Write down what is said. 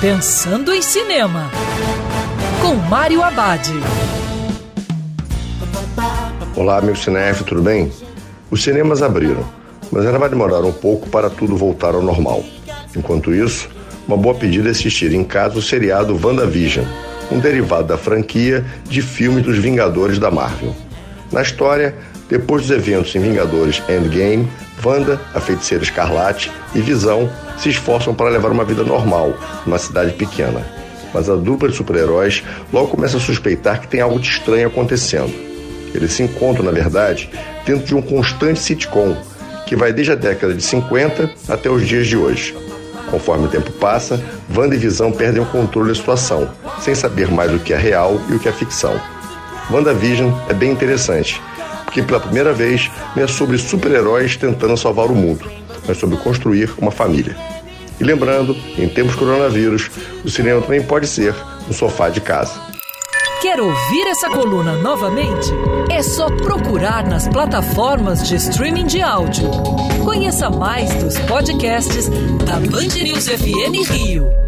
Pensando em Cinema, com Mário Abad. Olá, meu cinef, tudo bem? Os cinemas abriram, mas ainda vai demorar um pouco para tudo voltar ao normal. Enquanto isso, uma boa pedida é assistir em casa o seriado WandaVision, um derivado da franquia de filmes dos Vingadores da Marvel. Na história, depois dos eventos em Vingadores Endgame, Wanda, a feiticeira Escarlate e Visão se esforçam para levar uma vida normal numa cidade pequena. Mas a dupla de super-heróis logo começa a suspeitar que tem algo de estranho acontecendo. Eles se encontram, na verdade, dentro de um constante sitcom que vai desde a década de 50 até os dias de hoje. Conforme o tempo passa, Wanda e Visão perdem o controle da situação, sem saber mais o que é real e o que é ficção. WandaVision é bem interessante, porque pela primeira vez não é sobre super-heróis tentando salvar o mundo, mas sobre construir uma família. E lembrando, em tempos coronavírus, o cinema também pode ser no sofá de casa. Quer ouvir essa coluna novamente? É só procurar nas plataformas de streaming de áudio. Conheça mais dos podcasts da Band News FM Rio.